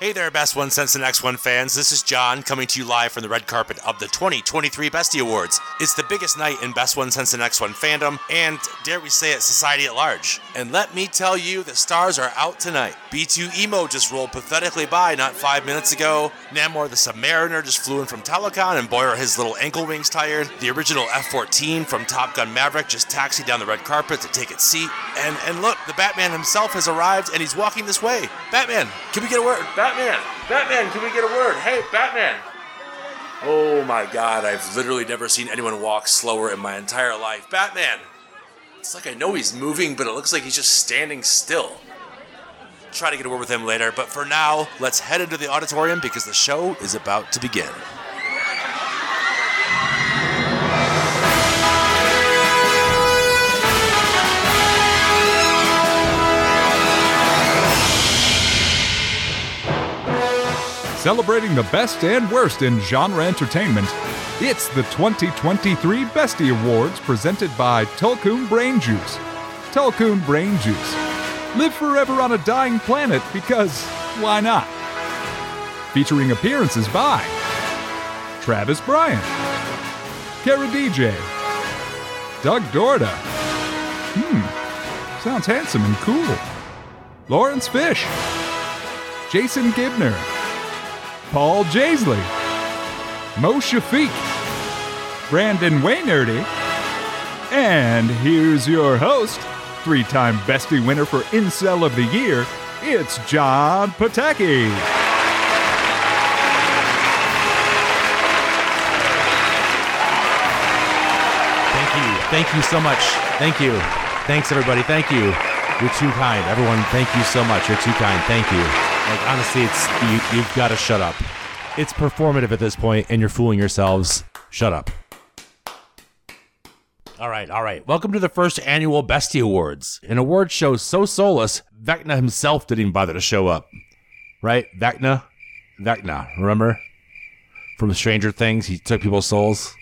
Hey there, Best One Sense and Next One fans. This is John coming to you live from the red carpet of the 2023 Bestie Awards. It's the biggest night in Best One Sense and Next One fandom, and dare we say it, society at large. And let me tell you, the stars are out tonight. B2EMO just rolled pathetically by not five minutes ago. Namor the Submariner just flew in from Talokan, and boy, are his little ankle wings tired. The original F 14 from Top Gun Maverick just taxied down the red carpet to take its seat. And, and look, the Batman himself has arrived, and he's walking this way. Batman, can we get a word? Batman! Batman, Batman, can we get a word? Hey, Batman! Oh my god, I've literally never seen anyone walk slower in my entire life. Batman! It's like I know he's moving, but it looks like he's just standing still. Try to get a word with him later, but for now, let's head into the auditorium because the show is about to begin. Celebrating the best and worst in genre entertainment, it's the 2023 Bestie Awards presented by Tulkun Brain Juice. Tulkun Brain Juice. Live forever on a dying planet because why not? Featuring appearances by Travis Bryant, Kara DJ, Doug Dorda. Hmm, sounds handsome and cool. Lawrence Fish, Jason Gibner, Paul Jaisley, Mo Shafiq, Brandon Waynerdy, and here's your host, three time Bestie winner for Incel of the Year, it's John Pataki. Thank you. Thank you so much. Thank you. Thanks, everybody. Thank you. You're too kind. Everyone, thank you so much. You're too kind. Thank you. Like, honestly, it's you, you've got to shut up. It's performative at this point, and you're fooling yourselves. Shut up. All right, all right. Welcome to the first annual Bestie Awards, an award show so soulless, Vecna himself didn't even bother to show up. Right? Vecna? Vecna, remember? From Stranger Things, he took people's souls.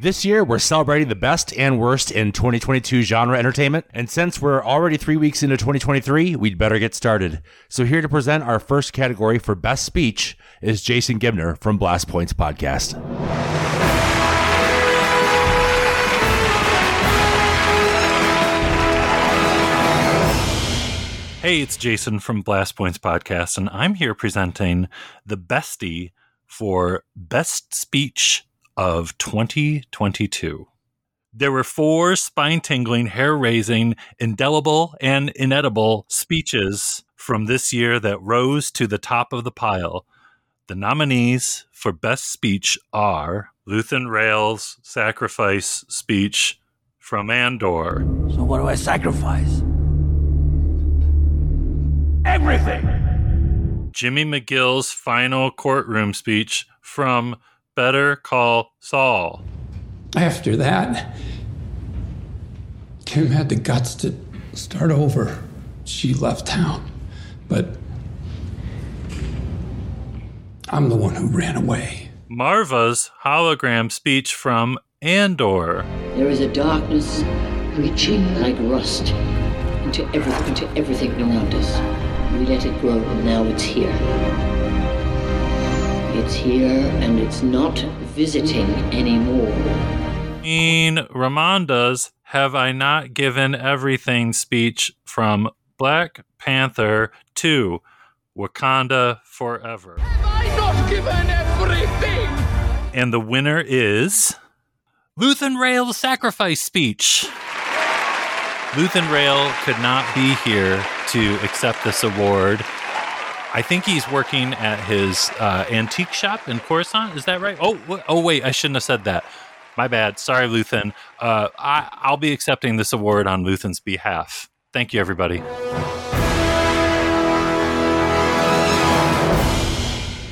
This year, we're celebrating the best and worst in 2022 genre entertainment. And since we're already three weeks into 2023, we'd better get started. So, here to present our first category for Best Speech is Jason Gibner from Blast Points Podcast. Hey, it's Jason from Blast Points Podcast, and I'm here presenting the bestie for Best Speech of 2022. There were four spine tingling, hair raising, indelible, and inedible speeches from this year that rose to the top of the pile. The nominees for Best Speech are Luthen Rael's sacrifice speech from Andor. So what do I sacrifice? Everything! Jimmy McGill's final courtroom speech from Better Call Saul. After that, Kim had the guts to start over. She left town. But I'm the one who ran away. Maarva's hologram speech from Andor. There is a darkness reaching like rust into, every, into everything around us. We let it grow, and now it's here. It's here, and it's not visiting anymore. Ian Ramonda's Have I Not Given Everything speech from Black Panther 2 Wakanda Forever. I not given everything! And the winner is Luthen Rael's sacrifice speech. Luthen Rael could not be here to accept this award. I think he's working at his uh, antique shop in Coruscant. Is that right? Oh, oh, wait, I shouldn't have said that. My bad. Sorry, Luthen. Uh, I, I'll be accepting this award on Luthen's behalf. Thank you, everybody.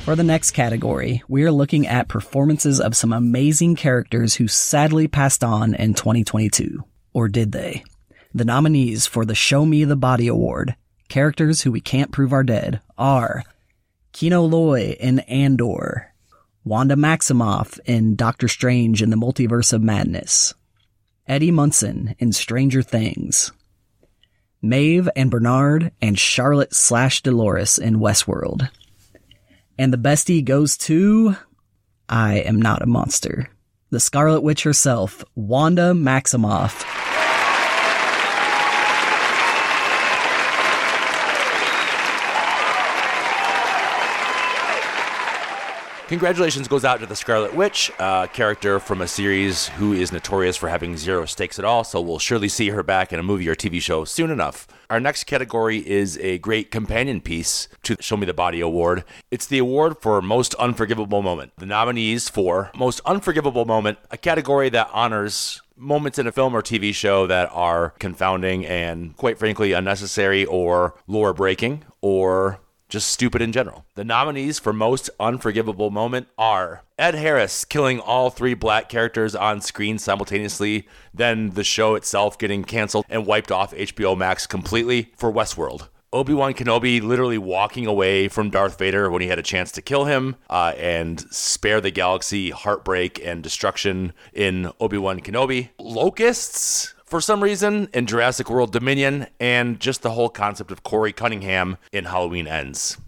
For the next category, we are looking at performances of some amazing characters who sadly passed on in 2022. Or did they? The nominees for the Show Me the Body Award, characters who we can't prove are dead, are Kino Loy in Andor, Wanda Maximoff in Doctor Strange in the Multiverse of Madness, Eddie Munson in Stranger Things, Maeve and Bernard and Charlotte slash Dolores in Westworld, And the bestie goes to I Am Not a Monster. The Scarlet Witch herself, Wanda Maximoff. Congratulations goes out to the Scarlet Witch, a character from a series who is notorious for having zero stakes at all, so we'll surely see her back in a movie or TV show soon enough. Our next category is a great companion piece to the Show Me the Body Award. It's the award for Most Unforgivable Moment. The nominees for Most Unforgivable Moment, a category that honors moments in a film or TV show that are confounding and, quite frankly, unnecessary or lore breaking or just stupid in general. The nominees for most unforgivable moment are Ed Harris killing all three black characters on screen simultaneously, then the show itself getting canceled and wiped off HBO Max completely for Westworld. Obi Wan Kenobi literally walking away from Darth Vader when he had a chance to kill him uh, and spare the galaxy heartbreak and destruction in Obi Wan Kenobi. Locusts for some reason in Jurassic World Dominion, and just the whole concept of Corey Cunningham in Halloween Ends.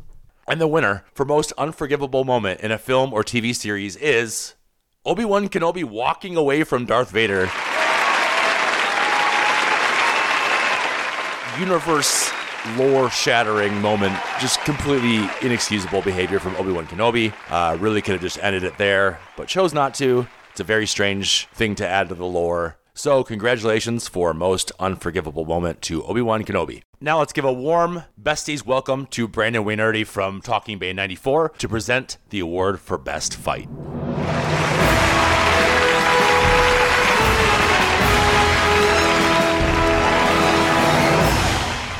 And the winner for most unforgivable moment in a film or TV series is Obi Wan Kenobi walking away from Darth Vader. Universe lore shattering moment. Just completely inexcusable behavior from Obi Wan Kenobi. Uh, really could have just ended it there, but chose not to. It's a very strange thing to add to the lore. So, congratulations for most unforgivable moment to Obi Wan Kenobi. Now, let's give a warm besties welcome to Brandon Wainerty from Talking Bay 94 to present the award for Best Fight.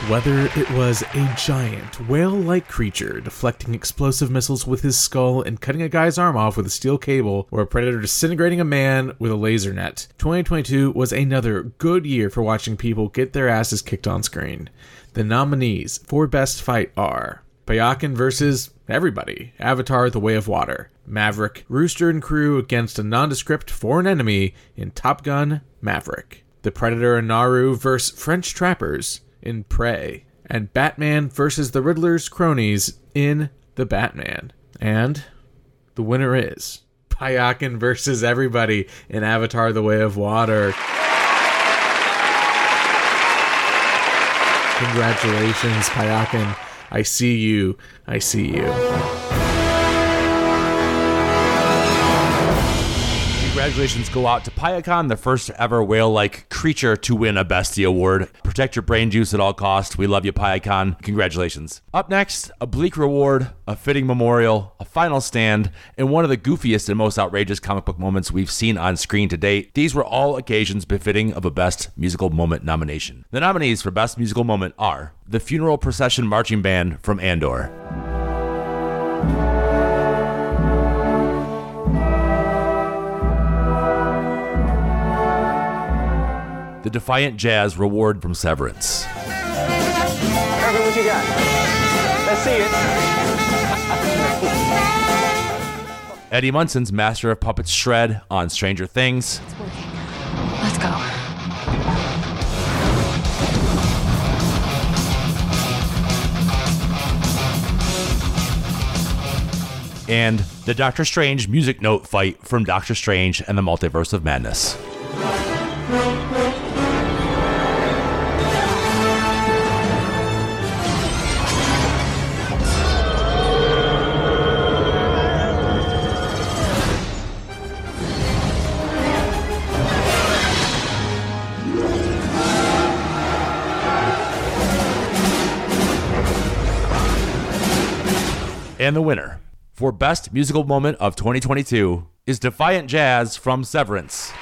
Whether it was a giant, whale like creature deflecting explosive missiles with his skull and cutting a guy's arm off with a steel cable, or a predator disintegrating a man with a laser net, 2022 was another good year for watching people get their asses kicked on screen. The nominees for Best Fight are Payakan versus everybody, Avatar The Way of Water, Maverick, Rooster and crew against a nondescript foreign enemy in Top Gun Maverick, The Predator and Naru versus French Trappers in Prey, and Batman versus the Riddler's cronies in The Batman. And the winner is Payakan versus everybody in Avatar The Way of Water. Congratulations, Payakan. I see you. I see you. Congratulations go out to Payakan, the first ever whale like creature to win a Bestie Award. Protect your brain juice at all costs. We love you, Payakan. Congratulations. Up next, a bleak reward, a fitting memorial, a final stand, and one of the goofiest and most outrageous comic book moments we've seen on screen to date. These were all occasions befitting of a Best Musical Moment nomination. The nominees for Best Musical Moment are the Funeral Procession Marching Band from Andor. The Defiant Jazz Reward from Severance. Irvin, what you got? Let's see it. Eddie Munson's Master of Puppets Shred on Stranger Things. Let's go. And the Doctor Strange music note fight from Doctor Strange and the Multiverse of Madness. And the winner for Best Musical Moment of 2022 is Defiant Jazz from Severance.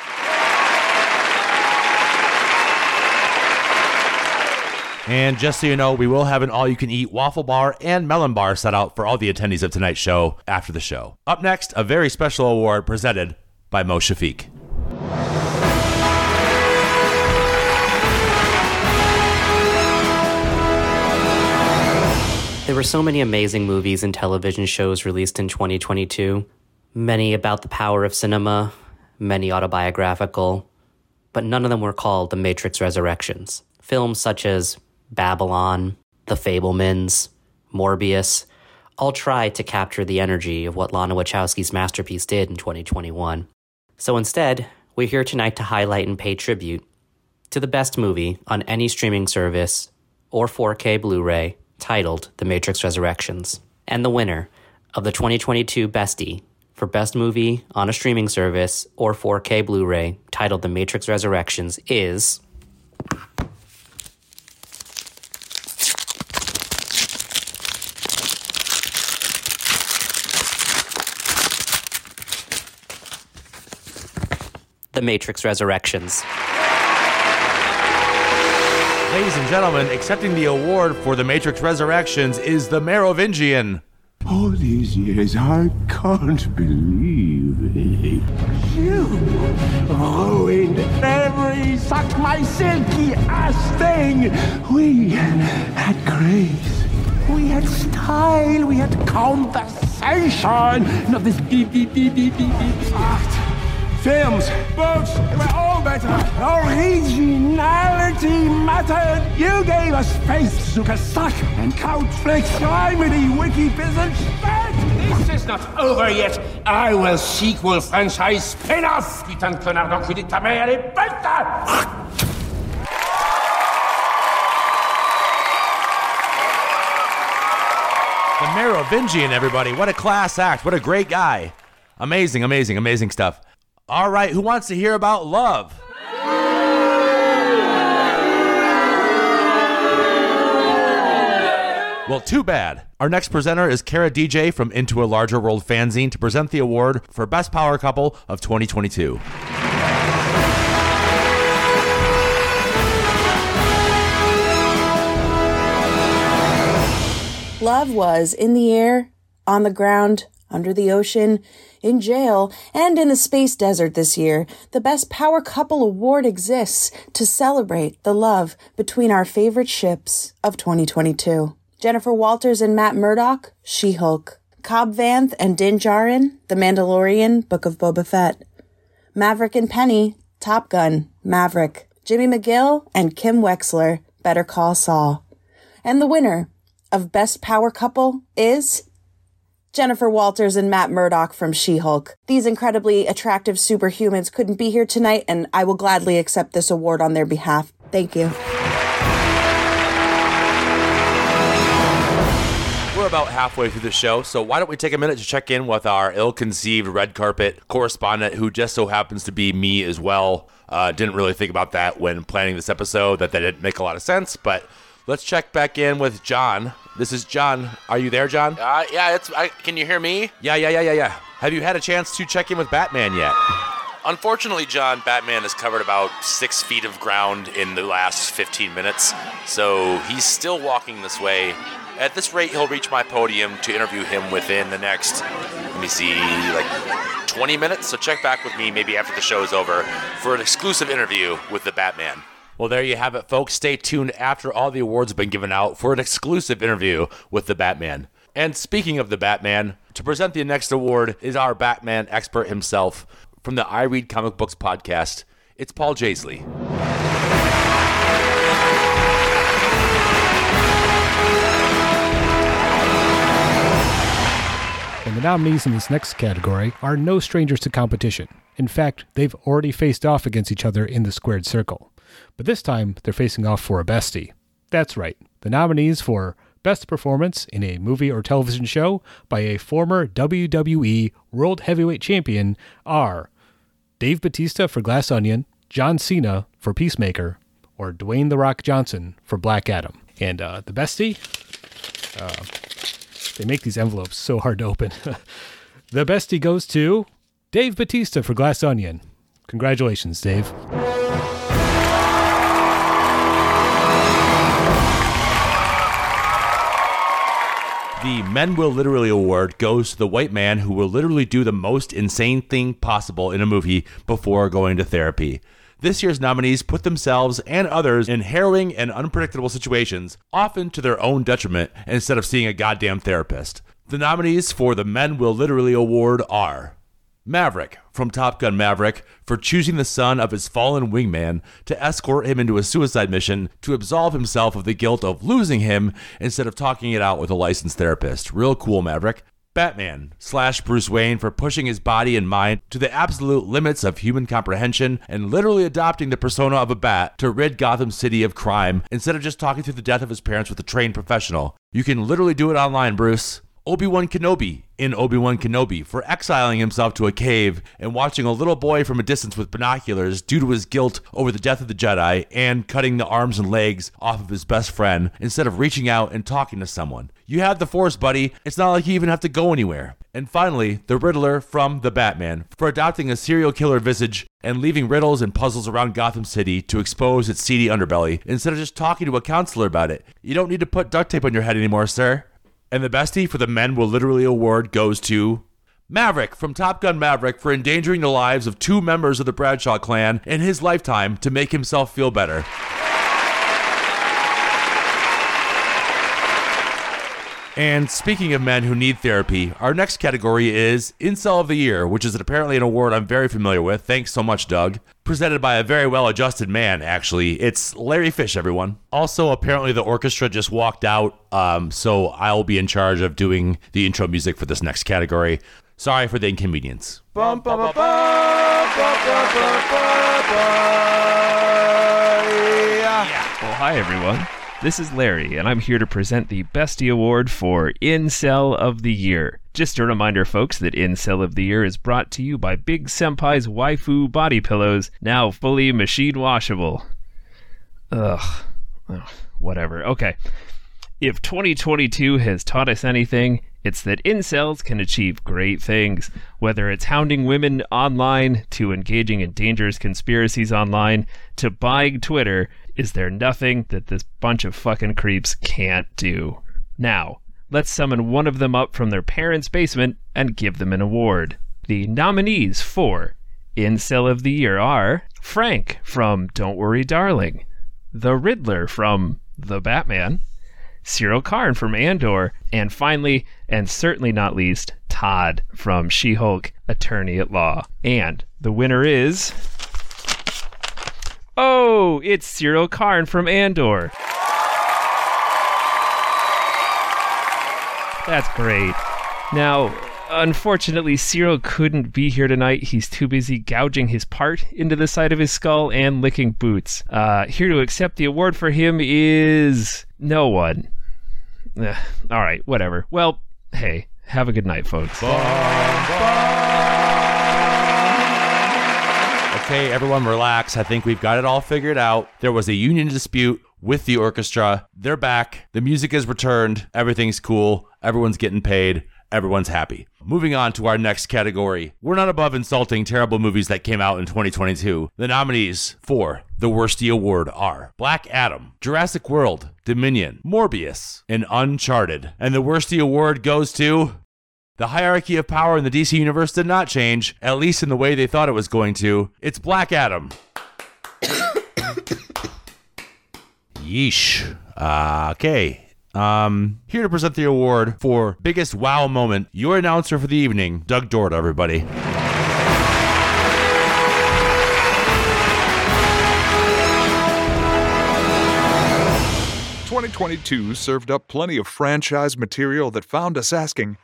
And just so you know, we will have an all you can eat waffle bar and melon bar set out for all the attendees of tonight's show after the show. Up next, a very special award presented by Mo Shafiq. There were so many amazing movies and television shows released in 2022, many about the power of cinema, many autobiographical, but none of them were called The Matrix Resurrections. Films such as Babylon, The Fabelmans, Morbius, I'll try to capture the energy of what Lana Wachowski's masterpiece did in 2021. So instead, we're here tonight to highlight and pay tribute to the best movie on any streaming service or 4K Blu ray titled The Matrix Resurrections. And the winner of the 2022 Bestie for Best Movie on a streaming service or 4K Blu ray titled The Matrix Resurrections is. The Matrix Resurrections. Ladies and gentlemen, accepting the award for The Matrix Resurrections is the Merovingian. All these years, I can't believe it. You ruined every suck my silky ass thing. We had grace. We had style. We had conversation. Not this beep beep beep beep beep beep. Art, films, books, they were all better. Originality mattered. You gave us face, sugar suck, and couch flicks. Criminy wiki peasant spit. This is not over yet. I will sequel franchise spin-off. Putain de connard d'enculé de ta mère, elle est bête The Merovingian, everybody. What a class act. What a great guy. Amazing, amazing, amazing stuff. All right, who wants to hear about love? Well, too bad. Our next presenter is Kara DJ from Into a Larger World fanzine to present the award for Best Power Couple of 2022. Love was in the air, on the ground, under the ocean, in jail, and in the space desert this year. The Best Power Couple Award exists to celebrate the love between our favorite ships of 2022. Jennifer Walters and Matt Murdock, She Hulk. Cobb Vanth and Din Djarin, The Mandalorian, Book of Boba Fett. Maverick and Penny, Top Gun, Maverick. Jimmy McGill and Kim Wexler, Better Call Saul. And the winner of Best Power Couple is Jennifer Walters and Matt Murdock from She Hulk. These incredibly attractive superhumans couldn't be here tonight, and I will gladly accept this award on their behalf. Thank you. We're about halfway through the show, so why don't we take a minute to check in with our ill conceived red carpet correspondent, who just so happens to be me as well. Uh, didn't really think about that when planning this episode, that that didn't make a lot of sense, but let's check back in with John. This is John. Are you there, John? Uh, yeah, it's. I, can you hear me? Yeah, yeah, yeah, yeah, yeah. Have you had a chance to check in with Batman yet? Unfortunately, John, Batman has covered about six feet of ground in the last 15 minutes, so he's still walking this way. At this rate, he'll reach my podium to interview him within the next, let me see, like 20 minutes. So check back with me maybe after the show is over for an exclusive interview with the Batman. Well, there you have it, folks. Stay tuned after all the awards have been given out for an exclusive interview with the Batman. And speaking of the Batman, to present the next award is our Batman expert himself from the I Read Comic Books podcast. It's Paul Jaisley. And the nominees in this next category are no strangers to competition. In fact, they've already faced off against each other in the squared circle. But this time, they're facing off for a bestie. That's right, the nominees for Best Performance in a Movie or Television Show by a former WWE World Heavyweight Champion are Dave Batista for Glass Onion, John Cena for Peacemaker, or Dwayne The Rock Johnson for Black Adam. And uh, the bestie? Uh, they make these envelopes so hard to open. the bestie goes to Dave Batista for Glass Onion. Congratulations, Dave. The Men Will Literally Award goes to the white man who will literally do the most insane thing possible in a movie before going to therapy. This year's nominees put themselves and others in harrowing and unpredictable situations, often to their own detriment, instead of seeing a goddamn therapist. The nominees for the Men Will Literally Award are Maverick from Top Gun Maverick for choosing the son of his fallen wingman to escort him into a suicide mission to absolve himself of the guilt of losing him instead of talking it out with a licensed therapist. Real cool, Maverick. Batman slash Bruce Wayne for pushing his body and mind to the absolute limits of human comprehension and literally adopting the persona of a bat to rid Gotham City of crime instead of just talking through the death of his parents with a trained professional. You can literally do it online, Bruce. Obi Wan Kenobi in Obi Wan Kenobi for exiling himself to a cave and watching a little boy from a distance with binoculars due to his guilt over the death of the Jedi and cutting the arms and legs off of his best friend instead of reaching out and talking to someone. You have the Force, buddy. It's not like you even have to go anywhere. And finally, the Riddler from The Batman for adopting a serial killer visage and leaving riddles and puzzles around Gotham City to expose its seedy underbelly instead of just talking to a counselor about it. You don't need to put duct tape on your head anymore, sir. And the bestie for the Men Will Literally award goes to Maverick from Top Gun Maverick for endangering the lives of two members of the Bradshaw clan in his lifetime to make himself feel better. And speaking of men who need therapy, our next category is Incel of the Year, which is apparently an award I'm very familiar with. Thanks so much, Doug. Presented by a very well adjusted man, actually. It's Larry Fish, everyone. Also, apparently, the orchestra just walked out, um, so I'll be in charge of doing the intro music for this next category. Sorry for the inconvenience. Well, oh, hi, everyone. This is Larry, and I'm here to present the Bestie Award for Incel of the Year. Just a reminder, folks, that Incel of the Year is brought to you by Big Senpai's waifu body pillows, now fully machine washable. Ugh. Ugh. Whatever. Okay. If 2022 has taught us anything, it's that incels can achieve great things. Whether it's hounding women online, to engaging in dangerous conspiracies online, to buying Twitter, is there nothing that this bunch of fucking creeps can't do? Now, let's summon one of them up from their parents' basement and give them an award. The nominees for Incel of the Year are Frank from Don't Worry Darling, The Riddler from The Batman, Syril Karn from Andor, and finally, and certainly not least, Todd from She Hulk Attorney at Law. And the winner is. Oh, it's Syril Karn from Andor. That's great. Now, unfortunately, Syril couldn't be here tonight. He's too busy gouging his part into the side of his skull and licking boots. Uh, here to accept the award for him is no one. Ugh, all right, whatever. Well, hey, have a good night, folks. Okay, everyone relax. I think we've got it all figured out. There was a union dispute with the orchestra. They're back. The music is returned. Everything's cool. Everyone's getting paid. Everyone's happy. Moving on to our next category. We're not above insulting terrible movies that came out in 2022. The nominees for the Worsty Award are Black Adam, Jurassic World, Dominion, Morbius, and Uncharted. And the Worsty Award goes to the hierarchy of power in the DC universe did not change, at least in the way they thought it was going to. It's Black Adam. Yeesh. Uh, okay. Um, here to present the award for biggest wow moment, your announcer for the evening, Doug Dorda, everybody. 2022 served up plenty of franchise material that found us asking,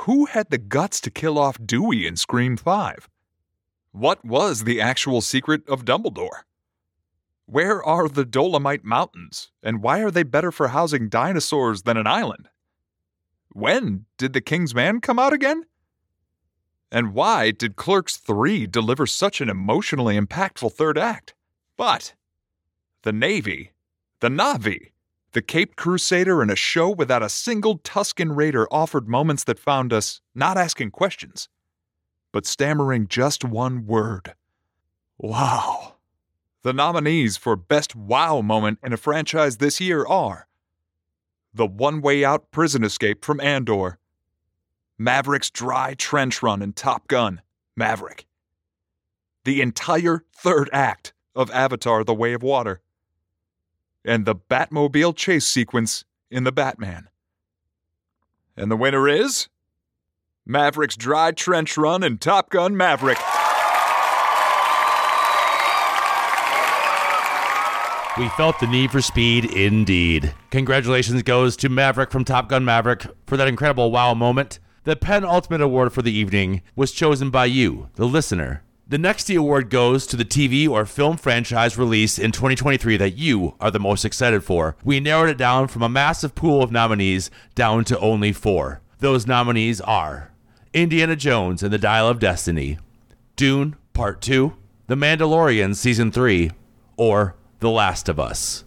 who had the guts to kill off Dewey in Scream 5? What was the actual secret of Dumbledore? Where are the Dolomite Mountains, and why are they better for housing dinosaurs than an island? When did The King's Man come out again? And why did Clerks 3 deliver such an emotionally impactful third act? But the Navy, the Navi, the Cape Crusader, and a show without a single Tusken Raider offered moments that found us not asking questions, but stammering just one word Wow. The nominees for Best Wow Moment in a franchise this year are The One Way Out Prison Escape from Andor, Maverick's Dry Trench Run in Top Gun, Maverick, the entire third act of Avatar The Way of Water, and the Batmobile chase sequence in The Batman. And the winner is Maverick's Dry Trench Run, and Top Gun Maverick. We felt the need for speed indeed. Congratulations goes to Maverick from Top Gun Maverick for that incredible wow moment. The penultimate award for the evening was chosen by you, the listener. The next award goes to the TV or film franchise release in 2023 that you are the most excited for. We narrowed it down from a massive pool of nominees down to only four. Those nominees are Indiana Jones and the Dial of Destiny, Dune Part 2, The Mandalorian Season 3, or The Last of Us,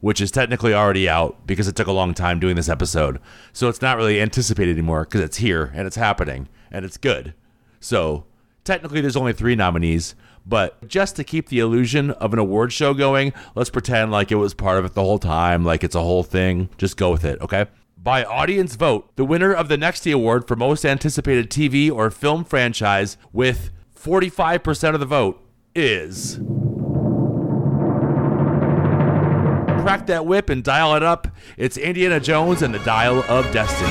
which is technically already out because it took a long time doing this episode. So it's not really anticipated anymore because it's here and it's happening and it's good. So technically there's only three nominees, but just to keep the illusion of an award show going, let's pretend like it was part of it the whole time, like it's a whole thing. Just go with it, okay? By audience vote, the winner of the Nexty Award for most anticipated TV or film franchise with 45% of the vote is. Crack that whip and dial it up. It's Indiana Jones and the Dial of Destiny.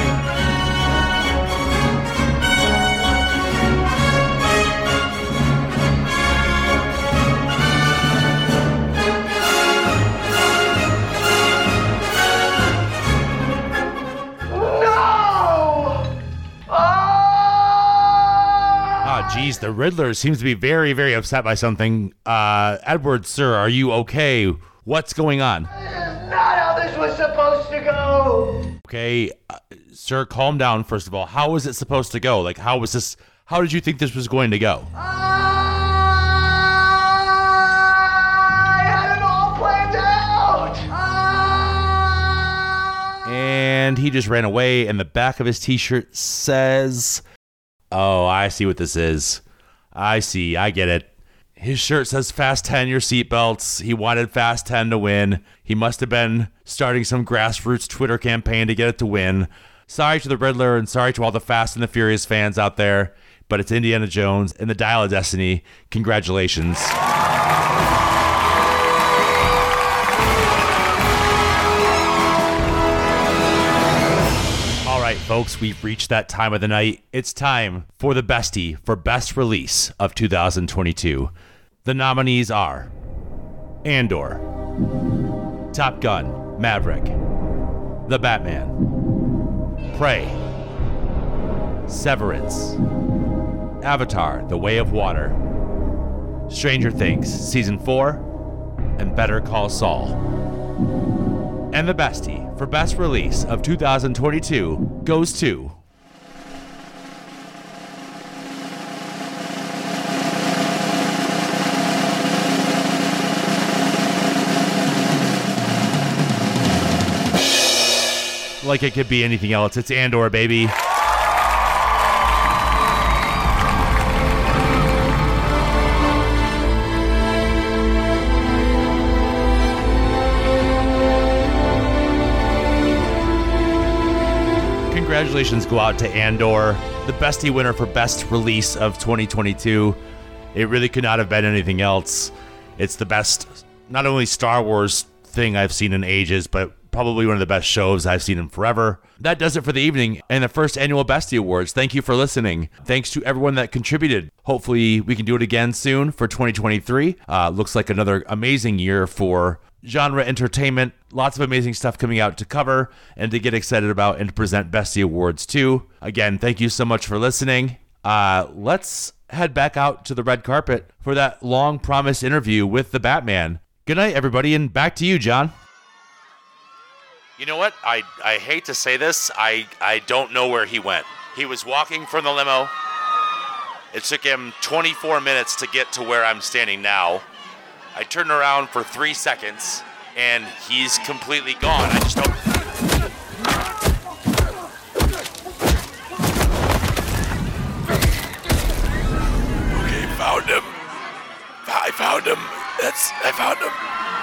Ah, geez, the Riddler seems to be very, very upset by something. Uh, Edward, sir, are you okay? What's going on? Not how this was supposed to go. Okay, uh, sir, calm down. First of all, how was it supposed to go? Like, how was this? How did you think this was going to go? I had it all planned out. And he just ran away, and the back of his T-shirt says, "Oh, I see what this is. I see. I get it." His shirt says Fast 10 your seatbelts. He wanted Fast 10 to win. He must have been starting some grassroots Twitter campaign to get it to win. Sorry to the Riddler and sorry to all the Fast and the Furious fans out there, but it's Indiana Jones and the Dial of Destiny. Congratulations. Folks, we've reached that time of the night. It's time for the bestie for best release of 2022. The nominees are Andor, Top Gun, Maverick, The Batman, Prey, Severance, Avatar, The Way of Water, Stranger Things, Season 4, and Better Call Saul. And the bestie for best release of 2022 goes to. Like it could be anything else. It's Andor, baby. Congratulations go out to Andor, the bestie winner for best release of 2022. It really could not have been anything else. It's the best, not only Star Wars thing I've seen in ages, but probably one of the best shows I've seen in forever. That does it for the evening and the first annual Bestie Awards. Thank you for listening. Thanks to everyone that contributed. Hopefully, we can do it again soon for 2023. Uh, looks like another amazing year for genre entertainment. Lots of amazing stuff coming out to cover and to get excited about and to present Bestie Awards too. Again, thank you so much for listening. Uh, let's head back out to the red carpet for that long promised interview with the Batman. Good night, everybody, and back to you, John. You know what? I I hate to say this. I I don't know where he went. He was walking from the limo. It took him 24 minutes to get to where I'm standing now. I turned around for three seconds, and he's completely gone. I just don't. Okay, found him. I found him. That's I found him.